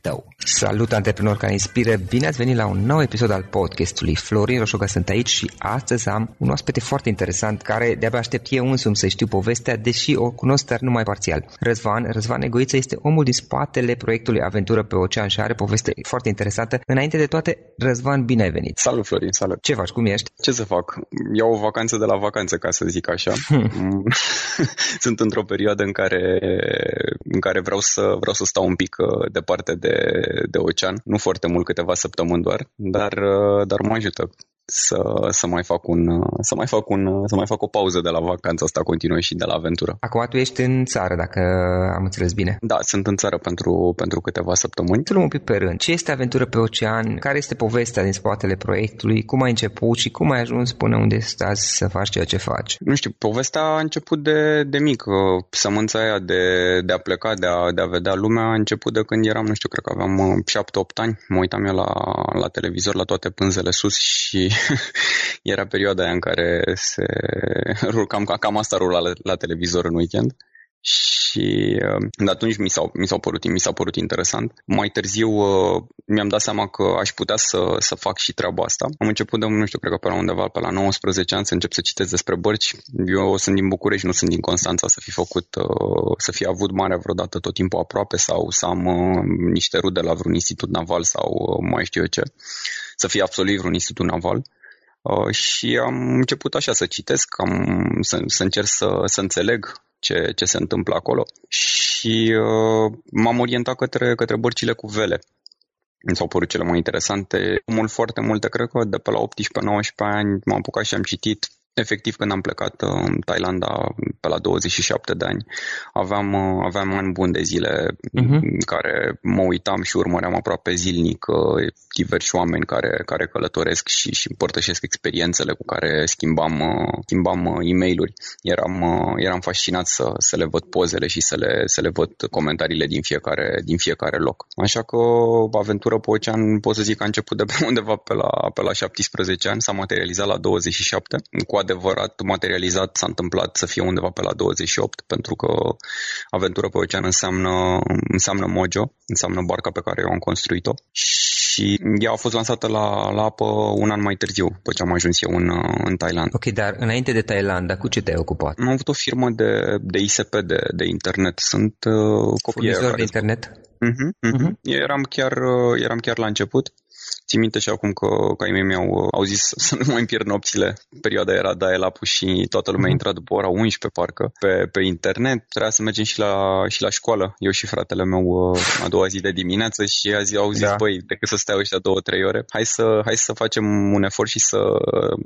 tău. Salut antreprenori care inspiră, bine ați venit la un nou episod al podcastului. Florin Roșoga sunt aici și astăzi am un oaspete foarte interesant care de-abia aștept eu însumi să știu povestea, deși o cunosc dar numai parțial. Răzvan, Răzvan Egoiță este omul din spatele proiectului Aventură pe Ocean și are poveste foarte interesantă. Înainte de toate, Răzvan, bine ai venit. Salut Florin, salut. Ce faci, cum ești? Ce să fac? Iau o vacanță de la vacanță, ca să zic așa. Hmm. Sunt într-o perioadă în care, în care vreau, să, vreau să stau un pic uh, departe de de ocean, nu foarte mult, câteva săptămâni doar, dar, uh, dar mă ajută să, să mai fac un să mai fac un să mai fac o pauză de la vacanța asta continuă și de la aventură. Acum tu ești în țară, dacă am înțeles bine. Da, sunt în țară pentru, pentru câteva săptămâni. Să luăm un pic pe rând. Ce este aventură pe ocean? Care este povestea din spatele proiectului? Cum ai început și cum ai ajuns până unde stați să faci ceea ce faci? Nu știu, povestea a început de, de mic. Sămânța aia de, de a pleca, de a, de a vedea lumea a început de când eram, nu știu, cred că aveam 7-8 ani. Mă uitam eu la, la televizor, la toate pânzele sus și era perioada aia în care se cam, cam asta rula la, la televizor în weekend și uh, de atunci mi, s-au, mi, s-au părut, mi s-a părut interesant. Mai târziu uh, mi-am dat seama că aș putea să, să fac și treaba asta. Am început de, nu știu, cred că pe la undeva pe la 19 ani să încep să citesc despre bărci. Eu sunt din București, nu sunt din Constanța să fi făcut, uh, să fi avut mare vreodată tot timpul aproape sau să am niște rude la vreun institut naval sau mai știu eu ce. Să fie absolut vreun institut naval. Uh, și am început așa să citesc, am, să, să încerc să, să înțeleg ce, ce se întâmplă acolo și uh, m-am orientat către, către bărcile cu vele. Mi s-au părut cele mai interesante. Mult, foarte multe, cred că de pe la 18-19 ani m-am apucat și am citit Efectiv, când am plecat uh, în Thailanda pe la 27 de ani, aveam, uh, aveam ani buni de zile uh-huh. în care mă uitam și urmăream aproape zilnic uh, diversi oameni care, care călătoresc și, și împărtășesc experiențele cu care schimbam, schimbam e-mail-uri. Eram, eram fascinat să, să le văd pozele și să le, să le văd comentariile din fiecare, din fiecare loc. Așa că aventură pe ocean pot să zic că a început de pe undeva pe la, pe la 17 ani, s-a materializat la 27 cu adevărat materializat s-a întâmplat să fie undeva pe la 28, pentru că aventură pe ocean înseamnă, înseamnă Mojo, înseamnă barca pe care eu am construit-o și ea a fost lansată la, la apă un an mai târziu, după ce am ajuns eu în, în Thailand. Ok, dar înainte de Thailanda, cu ce te-ai ocupat? Am avut o firmă de, de ISP de, de internet. Sunt uh, copii de internet? Uh-huh, uh-huh. Uh-huh. Eram, chiar, uh, eram chiar la început. Țin minte și acum că, că ai mei mi-au au zis să nu mai pierd nopțile. Perioada era dial up și toată lumea mm-hmm. intra după ora 11 parcă pe, pe internet. Trebuia să mergem și la, și la școală. Eu și fratele meu uh, a doua zi de dimineață și a zi, au zis, da. băi, decât să stai ăștia două, trei ore, hai să, hai să facem un efort și să,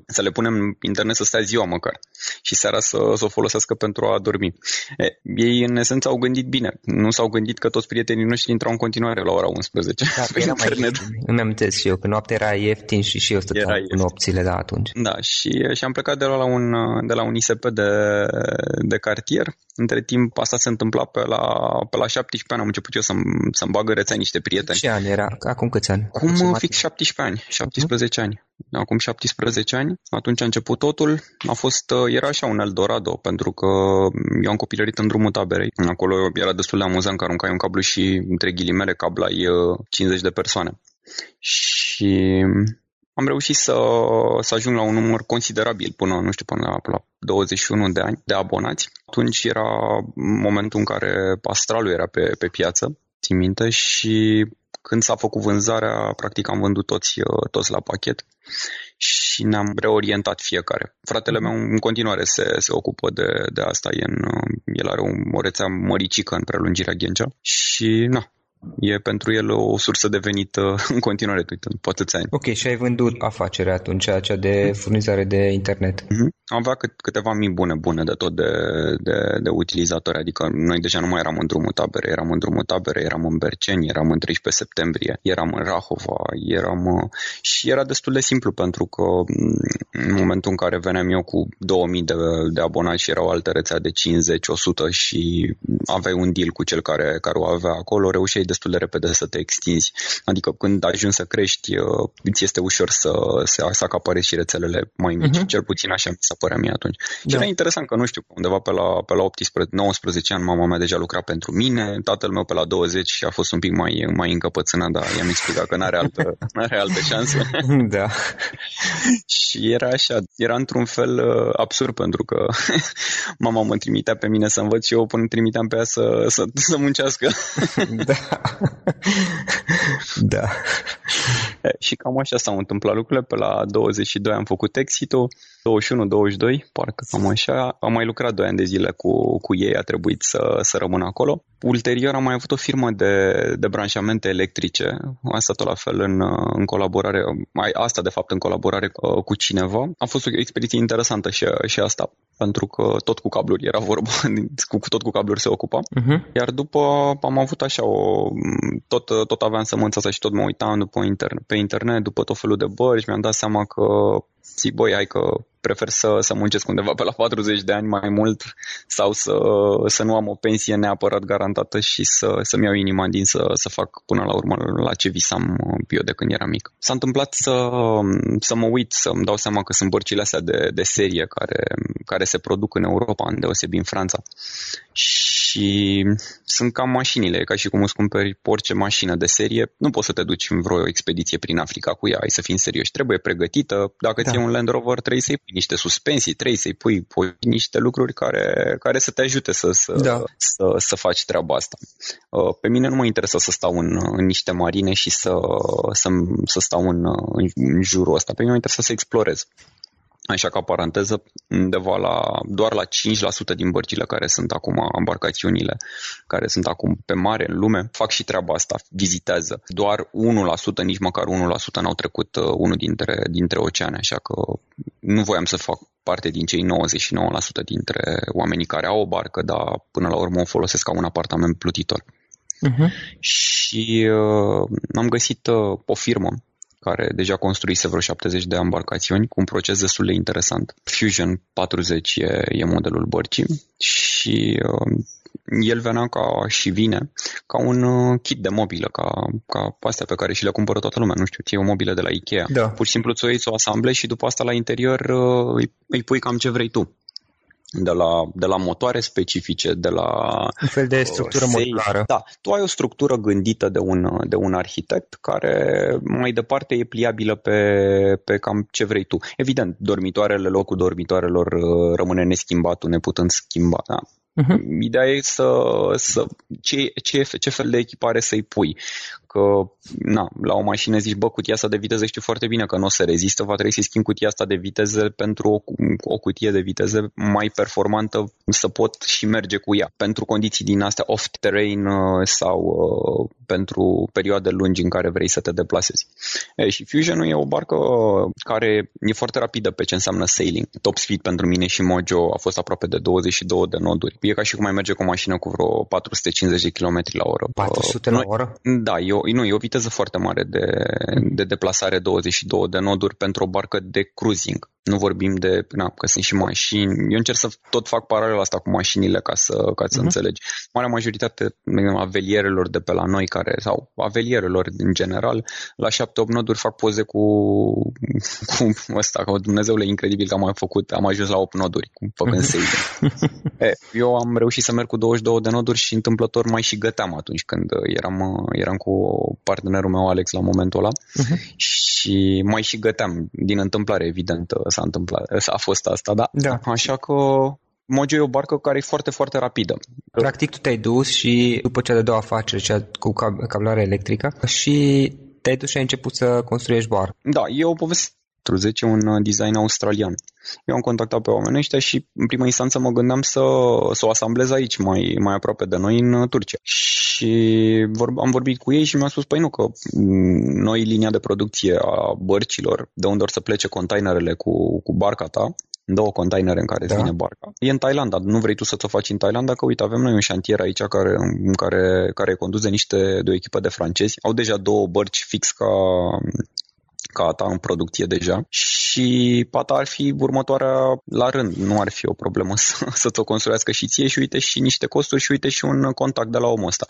să le punem internet să stea ziua măcar. Și seara să, să o folosească pentru a dormi. E, ei în esență au gândit bine. Nu s-au gândit că toți prietenii noștri intrau în continuare la ora 11 da, pe internet. Mai, îmi amintesc și eu eu, că noaptea era ieftin și și eu stăteam era cu nopțile de atunci. Da, și, și am plecat de la un, de la un ISP de, de cartier. Între timp, asta se întâmpla pe la, pe la 17 ani, am început eu să-mi, să-mi bagă rețea niște prieteni. Ce ani era? Acum câți ani? Acum fix 17 ani, 17 uh-huh. ani. Acum 17 ani, atunci a început totul. A fost, era așa un Eldorado, pentru că eu am copilărit în drumul taberei. Acolo era destul de amuzant că aruncai un cablu și, între ghilimele, cablai 50 de persoane și am reușit să, să ajung la un număr considerabil până, nu știu, până la, la 21 de ani de abonați. Atunci era momentul în care Astralul era pe, pe piață, țin minte, și când s-a făcut vânzarea, practic am vândut toți, toți la pachet și ne-am reorientat fiecare. Fratele meu în continuare se, se ocupă de, de asta, e în, el are o, o rețea măricică în prelungirea Ghencea și na, e pentru el o sursă de venit uh, în continuare, uite, după atâția ani. Ok, și ai vândut afacerea atunci, cea de furnizare de internet? Mm-hmm. Am avea cât, câteva mii bune, bune de tot de, de, de utilizatori, adică noi deja nu mai eram în drumul tabere, eram în drumul tabere, eram în Berceni, eram în 13 septembrie, eram în Rahova, eram... Uh, și era destul de simplu pentru că mm, în momentul în care veneam eu cu 2000 de, de abonați și erau alte rețea de 50, 100 și aveai un deal cu cel care, care o avea acolo, reușeai destul de repede să te extinzi. Adică când ajungi să crești, uh, îți este ușor să, să, să acapare și rețelele mai mici. Uh-huh. Cel puțin așa mi s-a părea mie atunci. Da. Și era interesant că, nu știu, undeva pe la, pe la 18, 19 ani mama mea deja lucra pentru mine, tatăl meu pe la 20 și a fost un pic mai, mai încăpățânat, dar i-am explicat că n-are altă, n-are altă șansă. da. și era așa, era într-un fel uh, absurd pentru că mama mă trimitea pe mine să învăț și eu până trimiteam pe ea să, să, să muncească. da. da. Și cam așa s-au întâmplat lucrurile. Pe la 22 am făcut exit-ul, 21-22, parcă cam așa. Am mai lucrat 2 ani de zile cu, cu ei, a trebuit să, să rămân acolo. Ulterior am mai avut o firmă de, de branșamente electrice, asta tot la fel în, în colaborare, mai asta de fapt în colaborare cu, cu cineva. A fost o experiență interesantă și, și asta, pentru că tot cu cabluri era vorba, cu, tot cu cabluri se ocupa. Uh-huh. Iar după am avut așa o, tot, tot aveam sămânța asta și tot mă uitam după internet, pe internet, după tot felul de bărci, mi-am dat seama că zic, băi, hai că prefer să, să muncesc undeva pe la 40 de ani mai mult sau să, să nu am o pensie neapărat garantată și să, să-mi iau inima din să, să fac până la urmă la ce visam eu de când eram mic. S-a întâmplat să, să mă uit, să-mi dau seama că sunt bărcile astea de, de serie care, care se produc în Europa, în deosebi în Franța. Și sunt cam mașinile, ca și cum îți cumperi orice mașină de serie, nu poți să te duci în vreo expediție prin Africa cu ea, ai să fim serioși, trebuie pregătită, dacă da. Ți un Land Rover trebuie să-i pui niște suspensii, trebuie să-i pui, pui niște lucruri care, care să te ajute să, să, da. să, să faci treaba asta. Uh, pe mine nu mă interesează să stau în, în niște marine și să, să, să stau în, în jurul ăsta, pe mine mă interesează să explorez. Așa ca paranteză, undeva la, doar la 5% din bărcile care sunt acum, embarcațiunile care sunt acum pe mare în lume, fac și treaba asta, vizitează. Doar 1%, nici măcar 1% n-au trecut uh, unul dintre, dintre oceane, așa că nu voiam să fac parte din cei 99% dintre oamenii care au o barcă, dar până la urmă o folosesc ca un apartament plutitor. Uh-huh. Și uh, am găsit uh, o firmă care deja construise vreo 70 de embarcațiuni cu un proces destul de interesant. Fusion 40 e, e modelul bărcii și uh, el venea ca și vine ca un uh, kit de mobilă, ca, ca astea pe care și le cumpără toată lumea. Nu știu, ție o mobilă de la Ikea. Da. Pur și simplu ți-o iei, ți-o asamblezi și după asta la interior uh, îi, îi pui cam ce vrei tu de la, de la motoare specifice, de la... Un fel de structură uh, modulară. Da, tu ai o structură gândită de un, de un arhitect care mai departe e pliabilă pe, pe cam ce vrei tu. Evident, dormitoarele, locul dormitoarelor uh, rămâne neschimbat, neputând schimba. Da? Uh-huh. Ideea e să, să ce, ce, ce fel de echipare să-i pui că na, la o mașină zici, bă, cutia asta de viteză știu foarte bine că nu o să rezistă, va trebui să schimb cutia asta de viteză pentru o, o cutie de viteză mai performantă să pot și merge cu ea. Pentru condiții din astea off-terrain uh, sau uh, pentru perioade lungi în care vrei să te deplasezi. E, și Fusion e o barcă care e foarte rapidă pe ce înseamnă sailing. Top speed pentru mine și Mojo a fost aproape de 22 de noduri. E ca și cum mai merge cu o mașină cu vreo 450 de km la oră. 400 la oră? Da, e o, nu, e o viteză foarte mare de, de deplasare 22 de noduri pentru o barcă de cruising. Nu vorbim de, na, că sunt și mașini. Eu încerc să tot fac paralel asta cu mașinile ca să, ca să uh-huh. înțelegi. Marea majoritate avelierelor de pe la noi care, sau avelierelor în general, la 7-8 noduri fac poze cu, cu ăsta, că Dumnezeule, incredibil că am mai făcut, am ajuns la 8 noduri, făcând uh-huh. e, Eu am reușit să merg cu 22 de noduri și întâmplător mai și găteam atunci când eram, eram cu partenerul meu Alex la momentul ăla uh-huh. și mai și găteam din întâmplare, evident, s-a întâmplat, a fost asta, da? da. Așa că Mojo e o barcă care e foarte, foarte rapidă. Practic tu te-ai dus și după cea de doua afacere, cea cu cablare electrică, și te-ai dus și ai început să construiești bar. Da, e o poveste 10, un design australian. Eu am contactat pe oamenii ăștia și în prima instanță mă gândeam să, să o asamblez aici, mai, mai aproape de noi, în Turcia. Și vor, am vorbit cu ei și mi-au spus, păi nu, că noi linia de producție a bărcilor, de unde or să plece containerele cu, cu barca ta, două containere în care da. vine barca. E în Thailanda. Nu vrei tu să ți-o faci în Thailanda? Că uite, avem noi un șantier aici care, în care, care e condus de niște de o echipă de francezi. Au deja două bărci fix ca ca ta în producție deja și pata ar fi următoarea la rând. Nu ar fi o problemă să, să ți-o construiască și ție și uite și niște costuri și uite și un contact de la omul ăsta.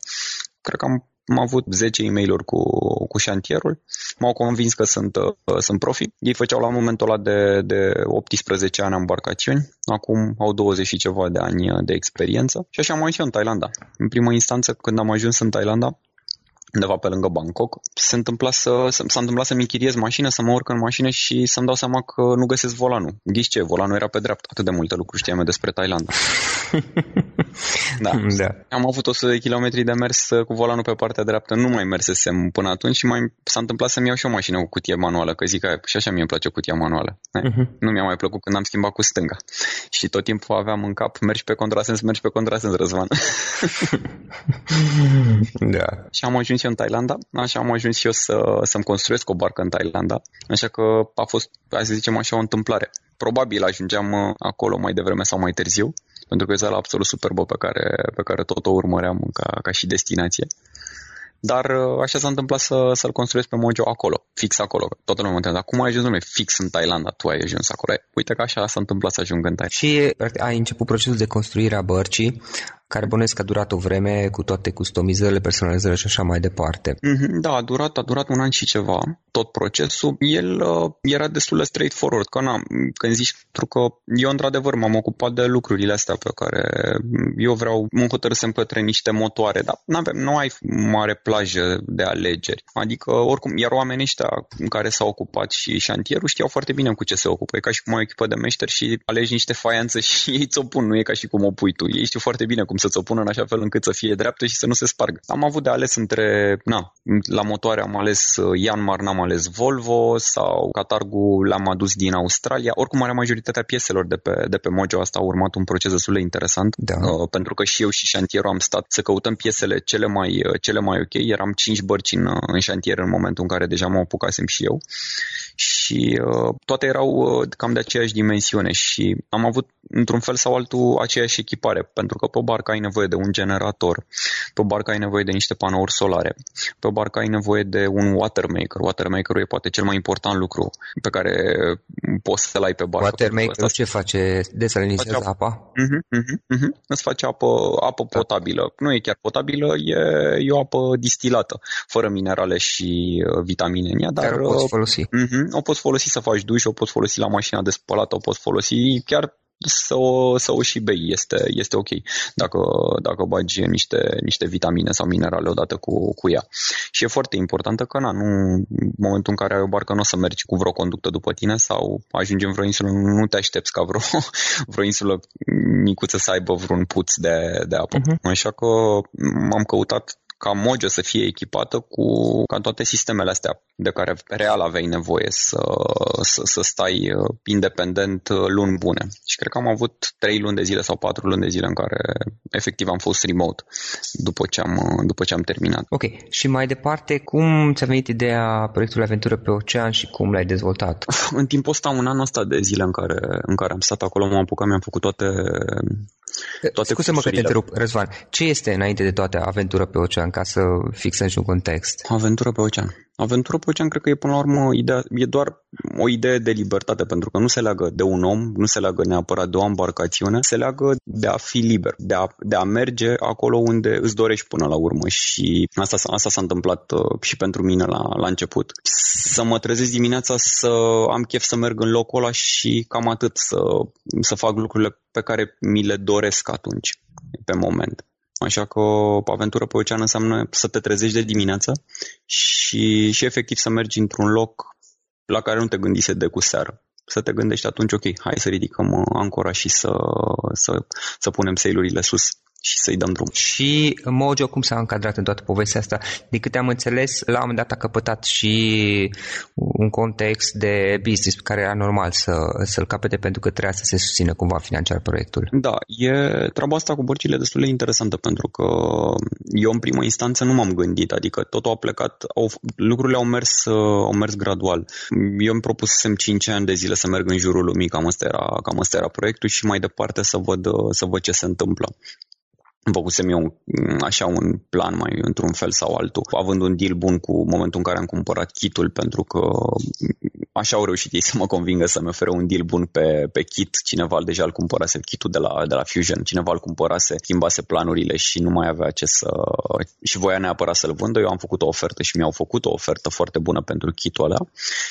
Cred că am am avut 10 e mail cu, cu șantierul, m-au convins că sunt, uh, sunt profi. Ei făceau la momentul ăla de, de 18 ani embarcațiuni, acum au 20 și ceva de ani de experiență și așa am ajuns în Thailanda. În primă instanță, când am ajuns în Thailanda, undeva pe lângă Bangkok, se întâmpla să, s-a întâmplat să-mi închiriez mașină, să mă urc în mașină și să-mi dau seama că nu găsesc volanul. Ghiți ce, volanul era pe dreapta. Atât de multe lucruri știam eu despre Thailanda. Da. da. Am avut 100 de kilometri de mers cu volanul pe partea dreaptă, nu mai mersesem până atunci și mai s-a întâmplat să-mi iau și o mașină cu cutie manuală, că zic că și așa mie îmi place cutia manuală. Uh-huh. Nu mi-a mai plăcut când am schimbat cu stânga. Și tot timpul aveam în cap, mergi pe contrasens, mergi pe contrasens, Răzvan. da. Și am ajuns eu în Thailanda, așa am ajuns și eu să, să-mi construiesc o barcă în Thailanda, așa că a fost, hai să zicem așa, o întâmplare. Probabil ajungeam uh, acolo mai devreme sau mai târziu, pentru că e țara absolut superbă pe care, pe care tot o urmăream ca, ca și destinație. dar uh, așa s-a întâmplat să, să-l construiesc pe Mojo acolo, fix acolo. Toată lumea mă întreba, cum ai ajuns, domnule, fix în Thailanda, tu ai ajuns acolo. Uite că așa s-a întâmplat să ajung în Thailanda. Și ai început procesul de construire a bărcii care bănuiesc că a durat o vreme cu toate customizările, personalizările și așa mai departe. Mm-hmm, da, a durat, a durat un an și ceva, tot procesul. El uh, era destul de straightforward, că na, când zici pentru că eu într-adevăr m-am ocupat de lucrurile astea pe care eu vreau, mă hotărâsem către niște motoare, dar n-avem, nu ai mare plajă de alegeri. Adică, oricum, iar oamenii ăștia care s-au ocupat și șantierul știau foarte bine cu ce se ocupă. E ca și cum ai o echipă de meșteri și alegi niște faianță și ei ți-o pun, nu e ca și cum o pui tu. Ei știu foarte bine cum să-ți o pună în așa fel încât să fie dreaptă și să nu se spargă. Am avut de ales între, na, la motoare am ales uh, Yanmar, n-am ales Volvo sau Catargu l-am adus din Australia. Oricum, marea majoritatea pieselor de pe, de pe Mojo asta a urmat un proces destul de interesant, da. uh, pentru că și eu și șantierul am stat să căutăm piesele cele mai, uh, cele mai ok. Eram cinci bărci în, uh, în șantier în momentul în care deja mă apucasem și eu și uh, toate erau uh, cam de aceeași dimensiune și am avut într-un fel sau altul aceeași echipare, pentru că pe o barcă ai nevoie de un generator, pe o barcă ai nevoie de niște panouri solare, pe o barcă ai nevoie de un watermaker. Watermakerul e poate cel mai important lucru pe care poți să-l ai pe barcă. Watermakerul ce face? Desalinizează face apa? Uh-huh, uh-huh, uh-huh. Îți face apă, apă da. potabilă. Nu e chiar potabilă, e, e o apă distilată, fără minerale și uh, vitamine în ea. Dar, Care o poți folosi. Uh-huh, o poți folosi să faci duș, o poți folosi la mașina de spălat, o poți folosi chiar să o, să o și bei, este, este ok dacă, dacă bagi niște, niște vitamine sau minerale odată cu, cu ea. Și e foarte importantă că na, nu, în momentul în care ai o barcă nu o să mergi cu vreo conductă după tine sau ajungi în vreo insulă, nu te aștepți ca vreo, vreo insulă micuță să aibă vreun puț de, de apă. Uh-huh. Așa că am căutat ca Mojo să fie echipată cu ca toate sistemele astea de care real aveai nevoie să, să, să stai uh, independent uh, luni bune. Și cred că am avut 3 luni de zile sau 4 luni de zile în care efectiv am fost remote după ce am, uh, după ce am terminat. Ok. Și mai departe, cum ți-a venit ideea proiectului Aventură pe Ocean și cum l-ai dezvoltat? În timpul ăsta, un an ăsta de zile în care, în care am stat acolo, m-am apucat, mi-am făcut toate toate Scuze-mă că te întrerup, Răzvan. Ce este înainte de toate aventură pe ocean, ca să fixăm și un context? Aventură pe ocean. Aventură pe ocean cred că e până la urmă ideea, e doar o idee de libertate, pentru că nu se leagă de un om, nu se leagă neapărat de o embarcațiune, se leagă de a fi liber, de a, de a merge acolo unde îți dorești până la urmă și asta, asta s-a întâmplat uh, și pentru mine la, la început. Să mă trezesc dimineața să am chef să merg în locul ăla și cam atât, să, să fac lucrurile pe care mi le doresc atunci, pe moment. Așa că aventură pe ocean înseamnă să te trezești de dimineață și, și efectiv să mergi într-un loc la care nu te gândise de cu seară. Să te gândești atunci, ok, hai să ridicăm ancora și să, să, să punem sailurile sus și să-i dăm drum. Și Mojo cum s-a încadrat în toată povestea asta? De câte am înțeles, la un moment dat a căpătat și un context de business pe care era normal să, să-l capete pentru că trebuia să se susțină cumva financiar proiectul. Da, e treaba asta cu bărcile destul de interesantă pentru că eu în primă instanță nu m-am gândit, adică totul a plecat, au, lucrurile au mers, au mers gradual. Eu îmi propusesem 5 ani de zile să merg în jurul lumii, cam asta era, cam asta era proiectul și mai departe să văd, să văd ce se întâmplă făcusem eu așa un plan mai într-un fel sau altul, având un deal bun cu momentul în care am cumpărat kitul, pentru că așa au reușit ei să mă convingă să-mi ofere un deal bun pe, pe kit. Cineva deja îl cumpărase kitul de la, de la Fusion, cineva îl cumpărase, schimbase planurile și nu mai avea ce să... și voia neapărat să-l vândă. Eu am făcut o ofertă și mi-au făcut o ofertă foarte bună pentru kitul ăla.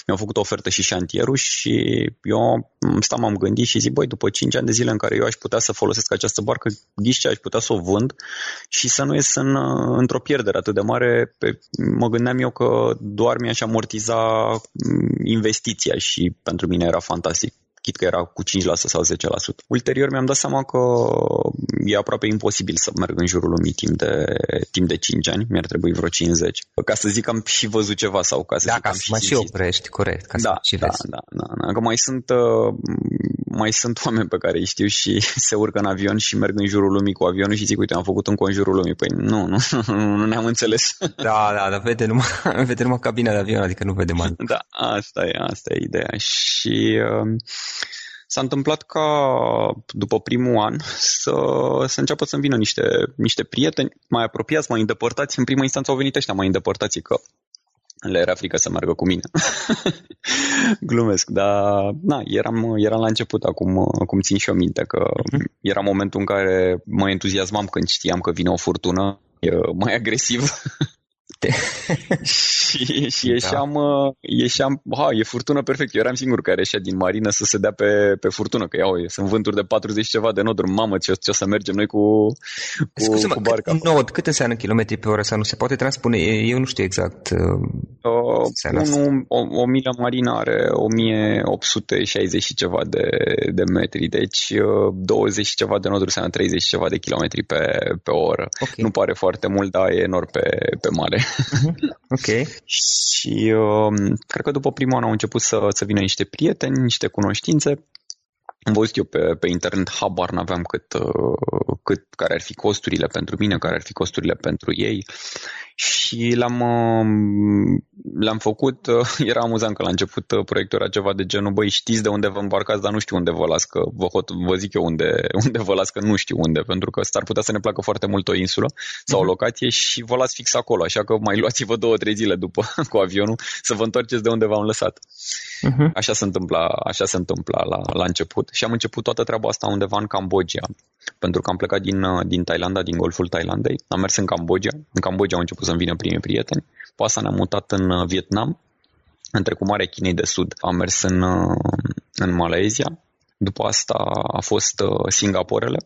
Mi-au făcut o ofertă și șantierul și eu stam, m-am gândit și zic, băi, după 5 ani de zile în care eu aș putea să folosesc această barcă, ghiși ce aș putea să o vând și să nu ies în, într-o pierdere atât de mare. Pe, mă gândeam eu că doar mi-aș amortiza investiția și pentru mine era fantastic chit că era cu 5% sau 10%. Ulterior mi-am dat seama că e aproape imposibil să merg în jurul lumii timp de, timp de 5 ani, mi-ar trebui vreo 50. Ca să zic că am și văzut ceva sau ca să da, zic ca am să mă și oprești, corect. Ca da, să și da, vezi. da, da, da. Că mai sunt, uh, mai sunt oameni pe care îi știu și se urcă în avion și merg în jurul lumii cu avionul și zic, uite, am făcut un conjurul lumii. Păi nu, nu, nu, nu ne-am înțeles. Da, da, dar vede numai, vede numai cabina de avion, adică nu vede mai. Da, asta e, asta e ideea. Și uh, s-a întâmplat ca după primul an să, să înceapă să-mi vină niște, niște prieteni mai apropiați, mai îndepărtați. În prima instanță au venit ăștia mai îndepărtați că le era frică să meargă cu mine. Glumesc, dar na, eram, eram la început, acum, acum țin și o minte că mhm. era momentul în care mă entuziasmam când știam că vine o furtună mai agresiv și, și da. ieșeam, da. ieșeam, ha, e furtună perfect. Eu eram singur care ieșea din marină să se dea pe, pe furtună, că iau, sunt vânturi de 40 ceva de noduri. Mamă, ce, ce o să mergem noi cu, cu, Scuze, cu barca. Cât, nod, cât înseamnă kilometri pe oră sau nu se poate transpune? Eu nu știu exact. Uh, unu, o, o milă marină are 1860 și ceva de, de metri, deci uh, 20 și ceva de noduri înseamnă 30 și ceva de kilometri pe, pe oră. Okay. Nu pare foarte mult, dar e enorm pe, pe mare. Ok. și uh, cred că după primul an au început să, să vină niște prieteni, niște cunoștințe. Am văzut eu pe, pe internet, habar n-aveam cât, uh, cât, care ar fi costurile pentru mine, care ar fi costurile pentru ei și l-am, um, l-am făcut, uh, era amuzant că la început uh, proiectul era ceva de genul, băi știți de unde vă îmbarcați, dar nu știu unde vă las, că vă, hot, vă zic eu unde, unde vă las, că nu știu unde, pentru că s-ar putea să ne placă foarte mult o insulă sau o mhm. locație și vă las fix acolo, așa că mai luați-vă două, trei zile după cu avionul să vă întoarceți de unde v-am lăsat. Uh-huh. Așa se întâmpla, așa se întâmpla la, la început și am început toată treaba asta undeva în Cambodgia, pentru că am plecat din, uh, din Thailanda, din Golful Thailandei, am mers în Cambodgia, în Cambodgia au început să-mi vină primii prieteni, pe asta ne-am mutat în uh, Vietnam, între cu Marea Chinei de Sud, am mers în, uh, în Malaezia, după asta a fost Singaporele,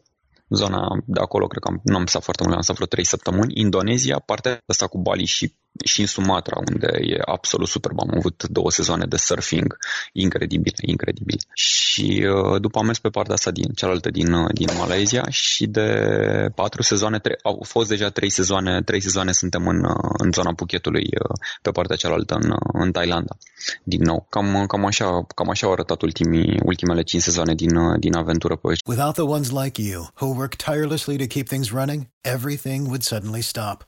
zona de acolo, cred că am, nu am stat foarte mult, am stat vreo 3 săptămâni, Indonezia, partea asta cu Bali și și în Sumatra, unde e absolut superb. Am avut două sezoane de surfing incredibile, incredibile. Și uh, după am mers pe partea asta din cealaltă din, uh, din Malaysia și de patru sezoane, trei, au fost deja trei sezoane, trei sezoane suntem în, uh, în zona Puchetului, pe partea cealaltă în, în Thailanda. Din nou, cam, cam, așa, cam așa au arătat ultimii, ultimele cinci sezoane din, din aventură pe Without the ones like you, who work tirelessly to keep things running, everything would suddenly stop.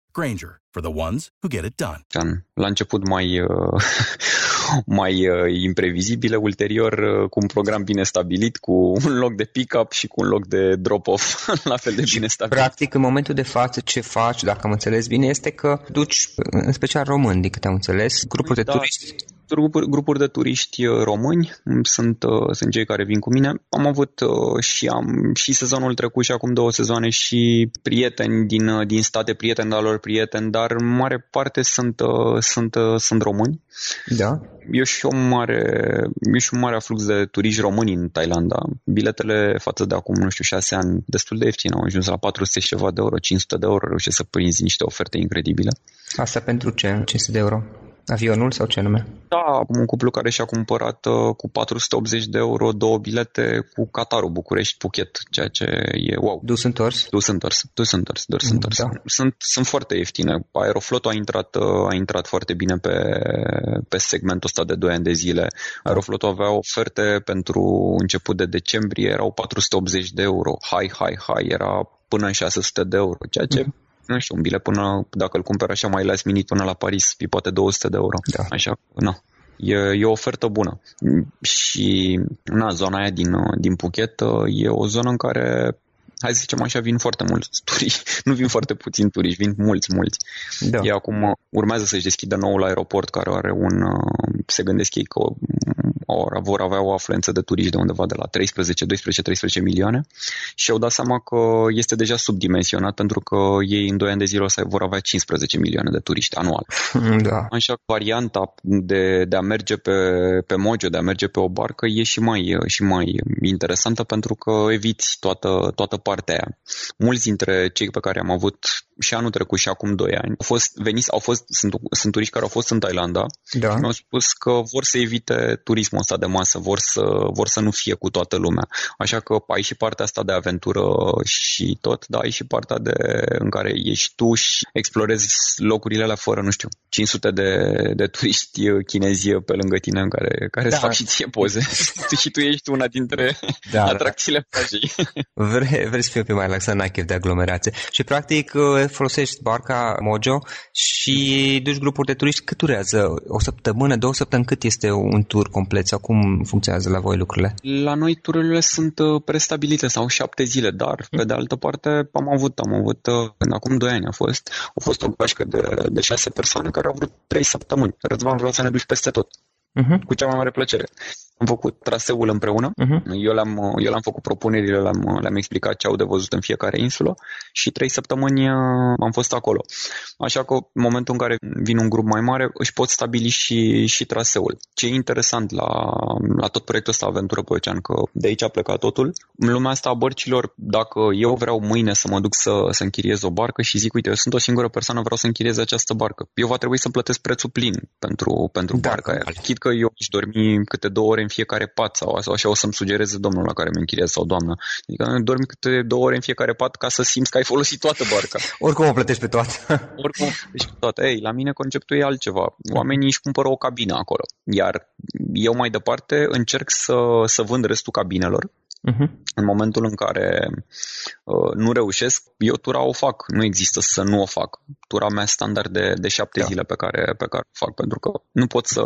Granger, for the ones who get it done. La început mai uh, mai uh, imprevizibile, ulterior uh, cu un program bine stabilit, cu un loc de pick-up și cu un loc de drop-off la fel de bine stabilit. Practic, în momentul de față, ce faci, dacă am înțeles bine, este că duci, în special români, din câte am înțeles, grupuri de da. turiști grupuri, grupuri de turiști uh, români sunt, uh, sunt cei care vin cu mine. Am avut uh, și am și sezonul trecut și acum două sezoane și prieteni din, din state, prieteni de lor prieteni, dar în mare parte sunt, sunt, sunt români. Da. E și, o mare, e și un mare aflux de turiști români în Thailanda. Biletele față de acum, nu știu, șase ani, destul de ieftine, au ajuns la 400 și ceva de euro, 500 de euro, reușesc să prinzi niște oferte incredibile. Asta pentru ce? 500 de euro? Avionul sau ce nume? Da, un cuplu care și-a cumpărat uh, cu 480 de euro două bilete cu Qatarul București-Phuket, ceea ce e wow. Dus întors? Dus întors, dus întors, dus mm, întors. Da. Sunt, sunt foarte ieftine. Aeroflot a intrat, uh, a intrat foarte bine pe, pe segmentul ăsta de 2 ani de zile. Aeroflot avea oferte pentru început de decembrie, erau 480 de euro. Hai, hai, hai, era până în 600 de euro, ceea ce mm nu știu, un bilet până, dacă îl cumperi așa mai last minute până la Paris, e poate 200 de euro. Da. Așa, nu. E, e o ofertă bună. Și na, zona aia din, din Phuket e o zonă în care hai să zicem așa, vin foarte mulți turiști. Nu vin foarte puțini turiști, vin mulți, mulți. Da. Ei acum urmează să-și deschidă noul aeroport care are un, se gândesc ei că or, vor avea o afluență de turiști de undeva de la 13, 12, 13 milioane și au dat seama că este deja subdimensionat pentru că ei în 2 ani de zile vor avea 15 milioane de turiști anual. Da. Așa că varianta de, de a merge pe, pe Mojo, de a merge pe o barcă e și mai, și mai interesantă pentru că eviți toată, toată partea aia. Mulți dintre cei pe care am avut și anul trecut și acum 2 ani au fost veniți, au fost, sunt, sunt turiști care au fost în Thailanda da. și mi-au spus că vor să evite turismul ăsta de masă, vor să, vor să nu fie cu toată lumea. Așa că ai și partea asta de aventură și tot, dar ai și partea de, în care ești tu și explorezi locurile alea fără, nu știu, 500 de, de turiști chinezi pe lângă tine în care, care da. îți fac și ție poze. și tu ești una dintre da, atracțiile plajei. Vrei, vrei să fii pe mai relaxat, n-ai chef de aglomerație. Și practic folosești barca Mojo și duci grupuri de turiști. Cât durează? O săptămână, două săptămâni? Cât este un tur complet sau cum funcționează la voi lucrurile? La noi tururile sunt uh, prestabilite sau șapte zile, dar pe de altă parte am avut, am avut, când uh, acum doi ani a fost, a fost o gașcă de, de șase persoane care au vrut trei săptămâni. Răzvan vreau să ne duci peste tot. Uh-huh. Cu cea mai mare plăcere. Am făcut traseul împreună, uh-huh. eu, le-am, eu le-am făcut propunerile, le-am, le-am explicat ce au de văzut în fiecare insulă și trei săptămâni uh, am fost acolo. Așa că în momentul în care vin un grup mai mare, își pot stabili și, și traseul. Ce e interesant la, la tot proiectul ăsta Aventură pe Ocean, că de aici a plecat totul. În lumea asta a bărcilor, dacă eu vreau mâine să mă duc să, să închiriez o barcă și zic, uite, eu sunt o singură persoană, vreau să închiriez această barcă. Eu va trebui să plătesc prețul plin pentru, pentru da, barca aia. Chit că eu aș dormi câte două ore în fiecare pat sau, sau așa o să-mi sugereze domnul la care mi închiriez sau doamna. Adică dormi câte două ore în fiecare pat ca să simți că ai folosit toată barca. Oricum o plătești pe toate. Oricum o plătești pe toate. Ei, la mine conceptul e altceva. Oamenii își cumpără o cabină acolo. Iar eu mai departe încerc să, să vând restul cabinelor Uh-huh. În momentul în care uh, nu reușesc, eu tura o fac. Nu există să nu o fac. Tura mea standard de, de șapte da. zile pe care, pe care o fac, pentru că nu pot să,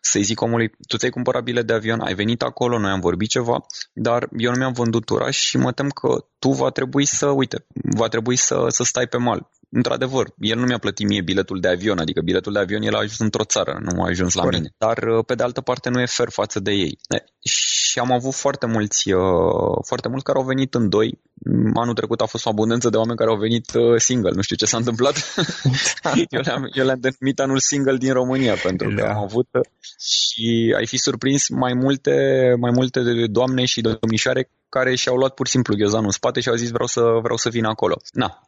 să-i zic omului, tu ți-ai cumpărat bilet de avion, ai venit acolo, noi am vorbit ceva, dar eu nu mi-am vândut tura și mă tem că tu va trebui să, uite, va trebui să, să stai pe mal într-adevăr, el nu mi-a plătit mie biletul de avion, adică biletul de avion el a ajuns într-o țară, nu a ajuns la Corect. mine. Dar, uh, pe de altă parte, nu e fer față de ei. Și am avut foarte mulți, uh, foarte mulți care au venit în doi. Anul trecut a fost o abundență de oameni care au venit uh, single. Nu știu ce s-a întâmplat. eu, le-am, eu le-am denumit anul single din România, pentru că da. am avut și ai fi surprins mai multe, mai multe doamne și domnișoare care și-au luat pur și simplu ghiozanul în spate și au zis vreau să, vreau să vin acolo. Na,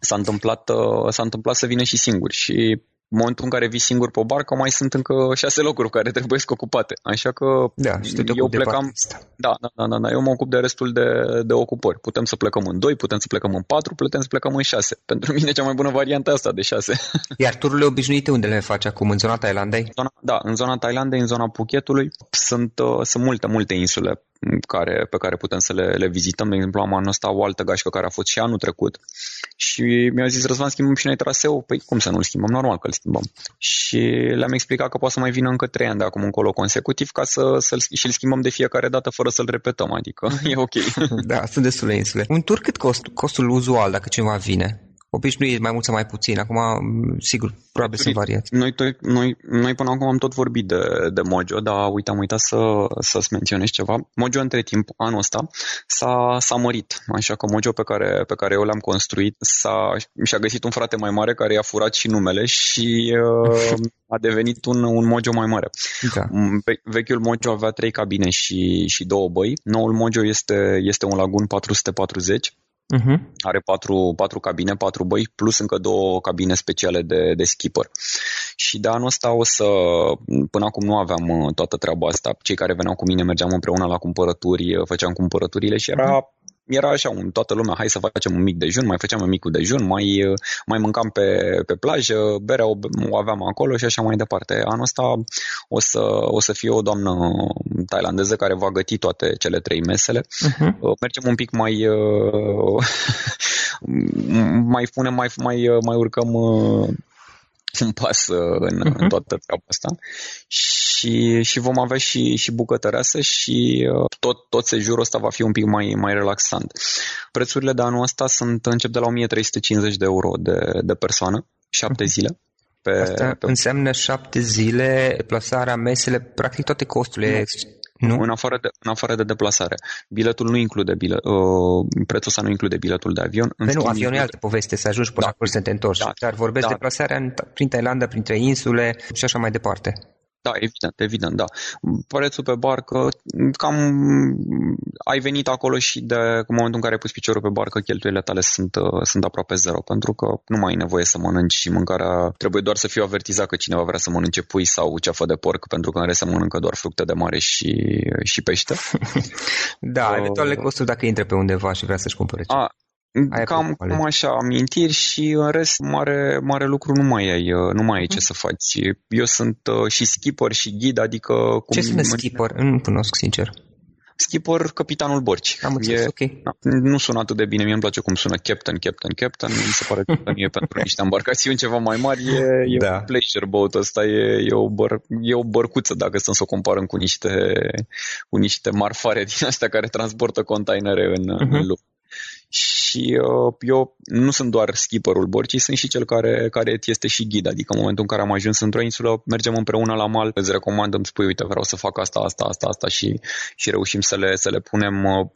s-a întâmplat, uh, s-a întâmplat să vină și singuri și în momentul în care vii singur pe o barcă, mai sunt încă șase locuri care trebuie să ocupate. Așa că da, eu plecam... Da, da, da, da, da, eu mă ocup de restul de, de ocupări. Putem să plecăm în doi, putem să plecăm în patru, putem să plecăm în șase. Pentru mine cea mai bună variantă asta de șase. Iar tururile obișnuite unde le faci acum? În zona Thailandei? Zona, da, în zona Thailandei, în zona Phuketului. Sunt, uh, sunt multe, multe insule care, pe care putem să le, le vizităm. De exemplu, am anul ăsta o altă gașcă care a fost și anul trecut și mi-au zis, Răzvan, schimbăm și noi traseu. Păi cum să nu-l schimbăm? Normal că îl schimbăm. Și le-am explicat că poate să mai vină încă trei ani de acum încolo consecutiv ca să, să-l, și-l schimbăm de fiecare dată fără să-l repetăm. Adică e ok. da, sunt destule insule. Un tur cât cost, costul uzual dacă cineva vine? Obișnuit mai mult sau mai puțin. Acum, sigur, probabil sunt variați. Noi, noi, noi până acum am tot vorbit de, de Mojo, dar uite, am uitat să, să-ți menționez ceva. Mojo între timp, anul ăsta, s-a, s-a mărit. Așa că Mojo pe care, pe care eu l-am construit s-a, și-a găsit un frate mai mare care i-a furat și numele și uh, a devenit un, un Mojo mai mare. Da. Vechiul Mojo avea trei cabine și, și două băi. Noul Mojo este, este un Lagun 440 Uh-huh. Are patru, patru cabine, patru băi, plus încă două cabine speciale de, de skipper. Și de anul ăsta o să, până acum nu aveam uh, toată treaba asta. Cei care veneau cu mine mergeam împreună la cumpărături, uh, făceam cumpărăturile și era uh-huh era așa, un, toată lumea, hai să facem un mic dejun, mai făceam un mic dejun, mai, mai mâncam pe, pe plajă, berea o, o aveam acolo și așa mai departe. Anul ăsta o să, o să fie o doamnă tailandeză care va găti toate cele trei mesele. Uh-huh. Mergem un pic mai mai punem, mai, mai, mai urcăm un pas în, uh-huh. în toată treaba asta și, și vom avea și, și bucătăreasă și uh, tot, tot sejurul ăsta va fi un pic mai, mai relaxant. Prețurile de anul ăsta sunt încep de la 1350 de euro de, de persoană, șapte uh-huh. zile. Pe, Asta pe... înseamnă șapte zile, plasarea, mesele, practic toate costurile nu? În, afară de, în afară de deplasare. Biletul nu include bilet, uh, prețul ăsta nu include biletul de avion. În nu, avionul e altă poveste, să ajungi până da. acolo să te întorci. Da. Dar vorbesc da. de plasarea în, prin Thailanda, printre insule și așa mai departe. Da, evident, evident, da. Prețul pe barcă, cam ai venit acolo și de în momentul în care ai pus piciorul pe barcă, cheltuielile tale sunt, uh, sunt aproape zero, pentru că nu mai ai nevoie să mănânci și mâncarea, trebuie doar să fiu avertizat că cineva vrea să mănânce pui sau ceafă de porc, pentru că în rest să mănâncă doar fructe de mare și, și pește. da, uh, eventual costuri dacă intre pe undeva și vrea să-și cumpere ceva. A, Aia cam, cam așa, amintiri și în rest mare, mare lucru nu mai ai, uh, nu mai ai ce mhm. să faci. Eu sunt uh, și skipper și ghid, adică... Cum ce sunt skipper? Nu cunosc, sincer. Skipper, capitanul Borci. Am înțeles, e, ok. Da, nu sună atât de bine, mie îmi place cum sună Captain, Captain, Captain. Mi se pare că e pentru niște embarcațiuni ceva mai mari. E, e da. un pleasure boat ăsta, e, e, o băr, e o bărcuță dacă stăm să o comparăm cu niște, cu niște marfare din astea care transportă containere în, uh-huh. în mhm. lume și uh, eu nu sunt doar skipperul Borcii, sunt și cel care, care este și ghid, adică în momentul în care am ajuns într-o insulă, mergem împreună la mal, îți recomand, îmi spui, uite, vreau să fac asta, asta, asta, asta și, și reușim să le, să le punem. Uh,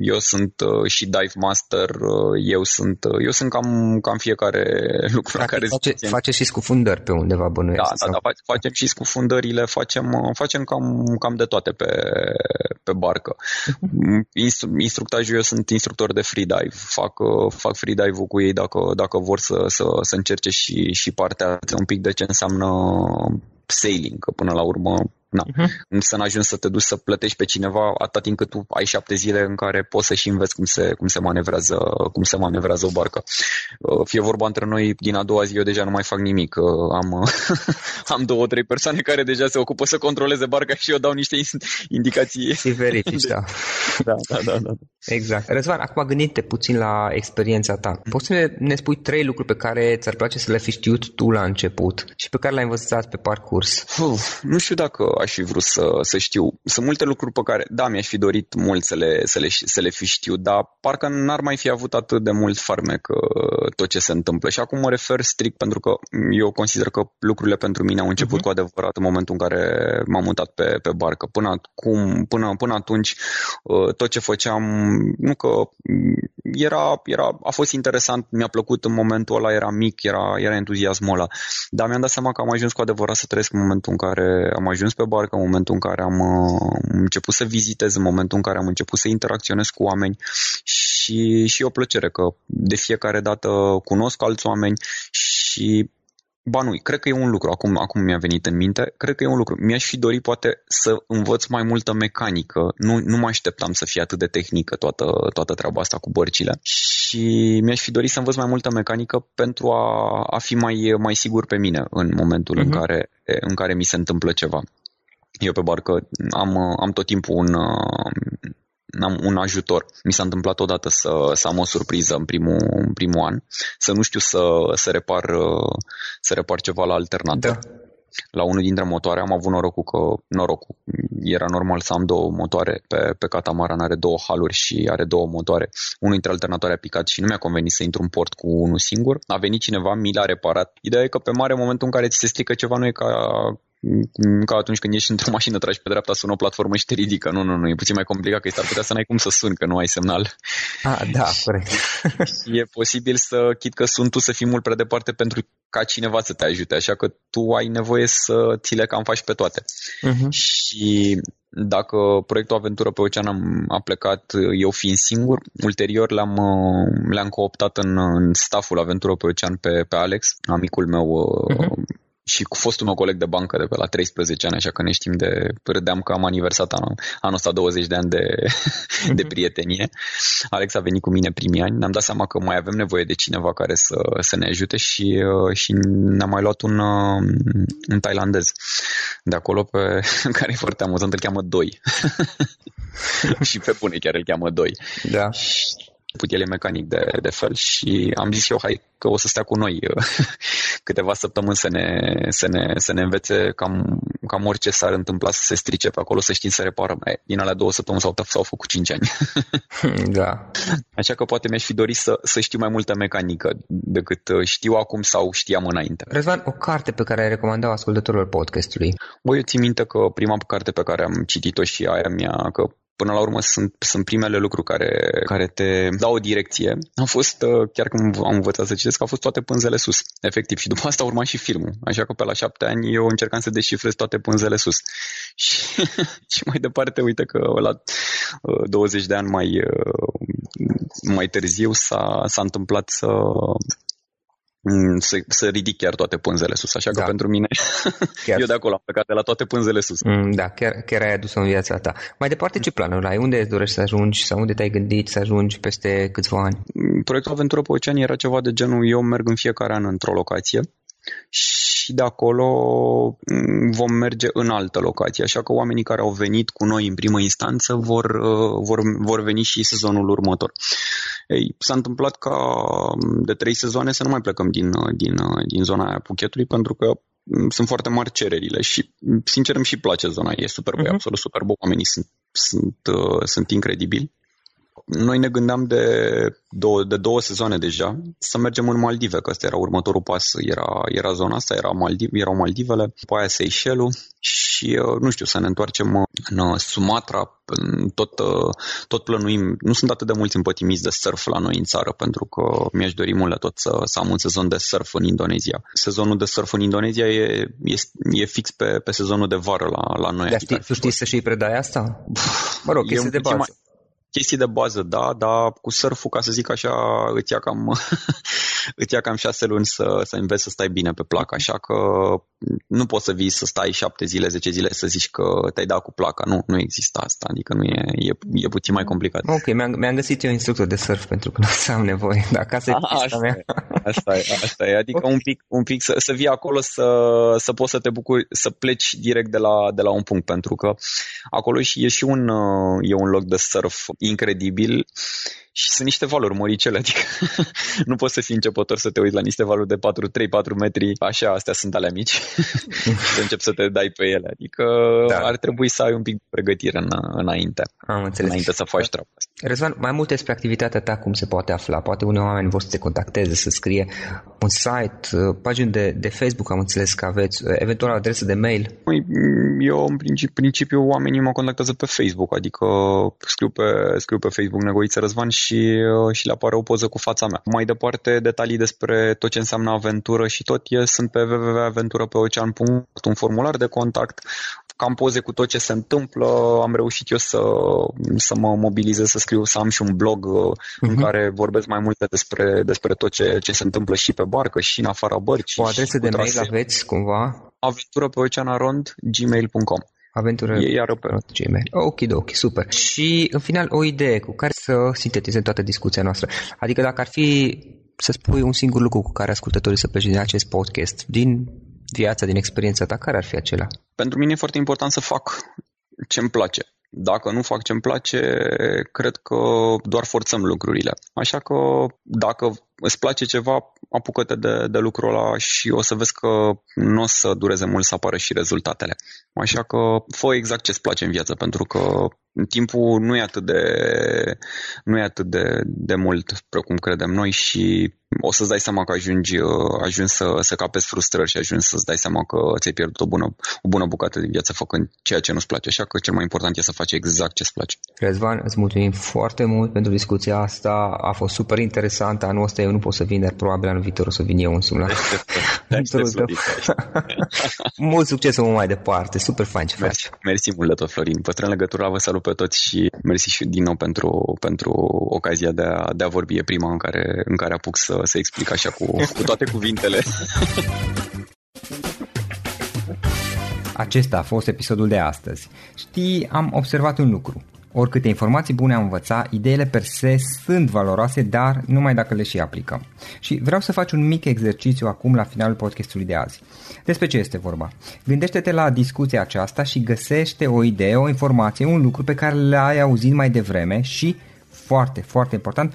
eu sunt uh, și dive master, uh, eu sunt, uh, eu sunt cam, cam fiecare lucru Dacă care face, face și scufundări pe undeva bănuiesc. Da, da, da, facem și scufundările, facem, uh, facem cam, cam de toate pe, pe barcă. Mhm. Instru- instructajul, eu sunt instructor de freedive, fac, fac freedive-ul cu ei dacă, dacă vor să, să, să încerce și, și partea un pic de ce înseamnă sailing, că până la urmă na, uh-huh. să n-ajungi să te duci să plătești pe cineva atât timp cât tu ai șapte zile în care poți să și înveți cum se, cum se, manevrează, cum se manevrează o barcă. Uh, fie vorba între noi, din a doua zi eu deja nu mai fac nimic. Uh, am, am două, trei persoane care deja se ocupă să controleze barca și eu dau niște indicații. Și verifici, da. da. Da, da, da. Exact. Răzvan, acum gândite puțin la experiența ta. Poți să ne spui trei lucruri pe care ți-ar place să le fi știut tu la început și pe care le-ai învățat pe parcurs? Uf, nu știu dacă aș fi vrut să, să știu. Sunt multe lucruri pe care, da, mi-aș fi dorit mult să le, să le, să le fi știu, dar parcă n-ar mai fi avut atât de mult farmec uh, tot ce se întâmplă. Și acum mă refer strict pentru că eu consider că lucrurile pentru mine au început uh-huh. cu adevărat în momentul în care m-am mutat pe, pe barcă. Până, acum, până, până atunci, uh, tot ce făceam, nu că era, era, a fost interesant, mi-a plăcut în momentul ăla, era mic, era, era entuziasmul ăla. Dar mi-am dat seama că am ajuns cu adevărat să trăiesc în momentul în care am ajuns pe barcă, în momentul în care am uh, început să vizitez, în momentul în care am început să interacționez cu oameni și, și o plăcere că de fiecare dată cunosc alți oameni și Ba nu, cred că e un lucru, acum, acum mi-a venit în minte, cred că e un lucru. Mi-aș fi dorit poate să învăț mai multă mecanică. Nu, nu mă așteptam să fie atât de tehnică toată, toată treaba asta cu bărcile. Și mi-aș fi dorit să învăț mai multă mecanică pentru a, a fi mai, mai sigur pe mine în momentul uh-huh. în, mhm. care, în care mi se întâmplă ceva. Eu pe barcă am, am tot timpul un, am un ajutor. Mi s-a întâmplat odată să, să am o surpriză în primul, în primul an, să nu știu să, să, repar, să repar ceva la alternator. Da. La unul dintre motoare am avut norocul că, norocul, era normal să am două motoare pe, pe catamaran, are două haluri și are două motoare. Unul dintre alternatoare a picat și nu mi-a convenit să intru în port cu unul singur. A venit cineva, mi l-a reparat. Ideea e că pe mare, în momentul în care ți se strică ceva, nu e ca ca atunci când ești într-o mașină, tragi pe dreapta, sună o platformă și te ridică. Nu, nu, nu, e puțin mai complicat, că s-ar putea să n-ai cum să suni, că nu ai semnal. Ah, da, corect. e posibil să, chit că sunt tu, să fii mult prea departe pentru ca cineva să te ajute, așa că tu ai nevoie să ți le cam faci pe toate. Uh-huh. Și dacă proiectul Aventură pe Ocean am, a plecat eu fiind singur, ulterior le-am, le-am cooptat în, în stafful Aventură pe Ocean pe, pe Alex, amicul meu uh-huh și cu fostul meu coleg de bancă de pe la 13 ani, așa că ne știm de... Râdeam că am aniversat anul, anul ăsta 20 de ani de, de mhm. prietenie. Alex a venit cu mine primii ani. Ne-am dat seama că mai avem nevoie de cineva care să, să ne ajute și, uh, și ne-am mai luat un, uh, un tailandez de acolo pe, care e foarte amuzant, îl cheamă Doi. și pe bune chiar îl cheamă Doi. Da. Și put el e mecanic de, de fel și am zis eu, hai că o să stea cu noi câteva săptămâni să ne, să ne, să ne învețe cam, cam orice s-ar întâmpla să se strice pe acolo, să știm să reparăm. Din alea două săptămâni s-au, s-au făcut cinci ani. da. Așa că poate mi-aș fi dorit să, să știu mai multă mecanică decât uh, știu acum sau știam înainte. Răzvan, o carte pe care ai recomandat ascultătorilor podcastului? Băi, eu țin minte că prima carte pe care am citit-o și aia mi-a, că până la urmă sunt, sunt primele lucruri care, care te dau o direcție. A fost, uh, chiar când am învățat să citesc, au fost toate pânzele sus, efectiv. Și după asta urma și filmul. Așa că pe la șapte ani eu încercam să deșifrez toate pânzele sus. Și, și mai departe, uite că la 20 uh, de ani mai, uh, mai târziu s-a, s-a întâmplat să, Mm, să, să ridic chiar toate pânzele sus. Așa că da. pentru mine, chiar. eu de acolo am plecat de la toate pânzele sus. Mm, da, chiar, chiar ai adus în viața ta. Mai departe, ce planuri ai? Unde îți dorești să ajungi sau unde te-ai gândit să ajungi peste câțiva ani? Mm, proiectul Aventură pe Ocean era ceva de genul, eu merg în fiecare an într-o locație și de acolo vom merge în altă locație. Așa că oamenii care au venit cu noi în primă instanță vor, uh, vor, vor veni și sezonul următor. Ei, s-a întâmplat ca de trei sezoane să nu mai plecăm din, din, din zona aia Puchetului pentru că sunt foarte mari cererile și sincer îmi și place zona, e superbă, uh-huh. e absolut superbă, oamenii sunt, sunt, uh, sunt incredibili noi ne gândeam de două, de două sezoane deja să mergem în Maldive, că ăsta era următorul pas, era, era zona asta, era Maldiv, erau Maldivele, după aia Seychelles și, uh, nu știu, să ne întoarcem în uh, Sumatra, tot, uh, tot plănuim, nu sunt atât de mulți împătimiți de surf la noi în țară, pentru că mi-aș dori mult la tot să, să am un sezon de surf în Indonezia. Sezonul de surf în Indonezia e, e, e fix pe, pe sezonul de vară la, la noi. Dar știi, tu știi să și predai asta? Mă rog, chestii de bază. Mai, chestii de bază, da, dar cu surful, ca să zic așa, îți ia cam, îți ia cam șase luni să, să înveți să stai bine pe placă, așa că nu poți să vii să stai șapte zile, zece zile să zici că te-ai dat cu placa. Nu, nu există asta, adică nu e, e, e puțin mai complicat. Ok, mi-am, mi-am găsit eu instructor de surf pentru că nu să am nevoie, dar ca să asta mea. Asta e, asta e, adică okay. un pic, un pic să, să vii acolo să, să poți să te bucuri, să pleci direct de la, de la un punct, pentru că acolo e și un, e un loc de surf incredibil și sunt niște valuri măricele, adică nu poți să fii începător să te uiți la niște valuri de 4, 3, 4 metri, așa, astea sunt ale mici, să începi să te dai pe ele, adică da. ar trebui să ai un pic de pregătire în, înainte, Am înțeles. înainte să faci treaba asta. Răzvan, mai multe despre activitatea ta, cum se poate afla? Poate unii oameni vor să te contacteze, să scrie un site, pagini de, de Facebook, am înțeles că aveți, eventual adresă de mail? Păi, eu, în principiu, principiu, oamenii mă contactează pe Facebook, adică scriu pe, scriu pe Facebook Negoiță Răzvan și și, uh, și le apare o poză cu fața mea. Mai departe, detalii despre tot ce înseamnă aventură și tot e, sunt pe www.aventurăpeocean.ro un formular de contact, cam poze cu tot ce se întâmplă. Am reușit eu să, să mă mobilizez, să scriu, să am și un blog uh-huh. în mhm. care vorbesc mai multe despre, despre tot ce, ce se întâmplă și pe barcă și în afara bărcii. O adresă de mail aveți cumva? Aventură pe oceanarond gmail.com Aventură e iar pe Gmail. Ok, ok, super. Și în final o idee cu care să sintetizăm toată discuția noastră. Adică dacă ar fi să spui un singur lucru cu care ascultătorii să plece din acest podcast, din viața, din experiența ta, care ar fi acela? Pentru mine e foarte important să fac ce-mi place. Dacă nu fac ce-mi place, cred că doar forțăm lucrurile. Așa că dacă îți place ceva, apucă-te de, de lucrul ăla și o să vezi că nu o să dureze mult să apară și rezultatele. Așa că fă exact ce-ți place în viață, pentru că timpul nu e atât de, nu e atât de, de mult precum credem noi și o să-ți dai seama că ajungi, ajungi să, să capezi frustrări și ajungi să-ți dai seama că ți-ai pierdut o bună, o bună bucată de viață făcând ceea ce nu-ți place. Așa că cel mai important e să faci exact ce-ți place. Răzvan, îți mulțumim foarte mult pentru discuția asta. A fost super interesantă. Anul ăsta eu nu pot să vin, dar probabil anul viitor o să vin eu însumi la Mult succes mai departe. Super fain ce faci. Mersi mult de tot, Florin. Păstrăm legătura, vă salut pe toți și mersi și din nou pentru, pentru ocazia de a, de a vorbi. E prima în care, în care apuc să, să explic așa cu, cu toate cuvintele. Acesta a fost episodul de astăzi. Știi, am observat un lucru. Oricâte informații bune am învățat, ideile per se sunt valoroase, dar numai dacă le și aplicăm. Și vreau să faci un mic exercițiu acum la finalul podcastului de azi. Despre ce este vorba? Gândește-te la discuția aceasta și găsește o idee, o informație, un lucru pe care l-ai auzit mai devreme și, foarte, foarte important,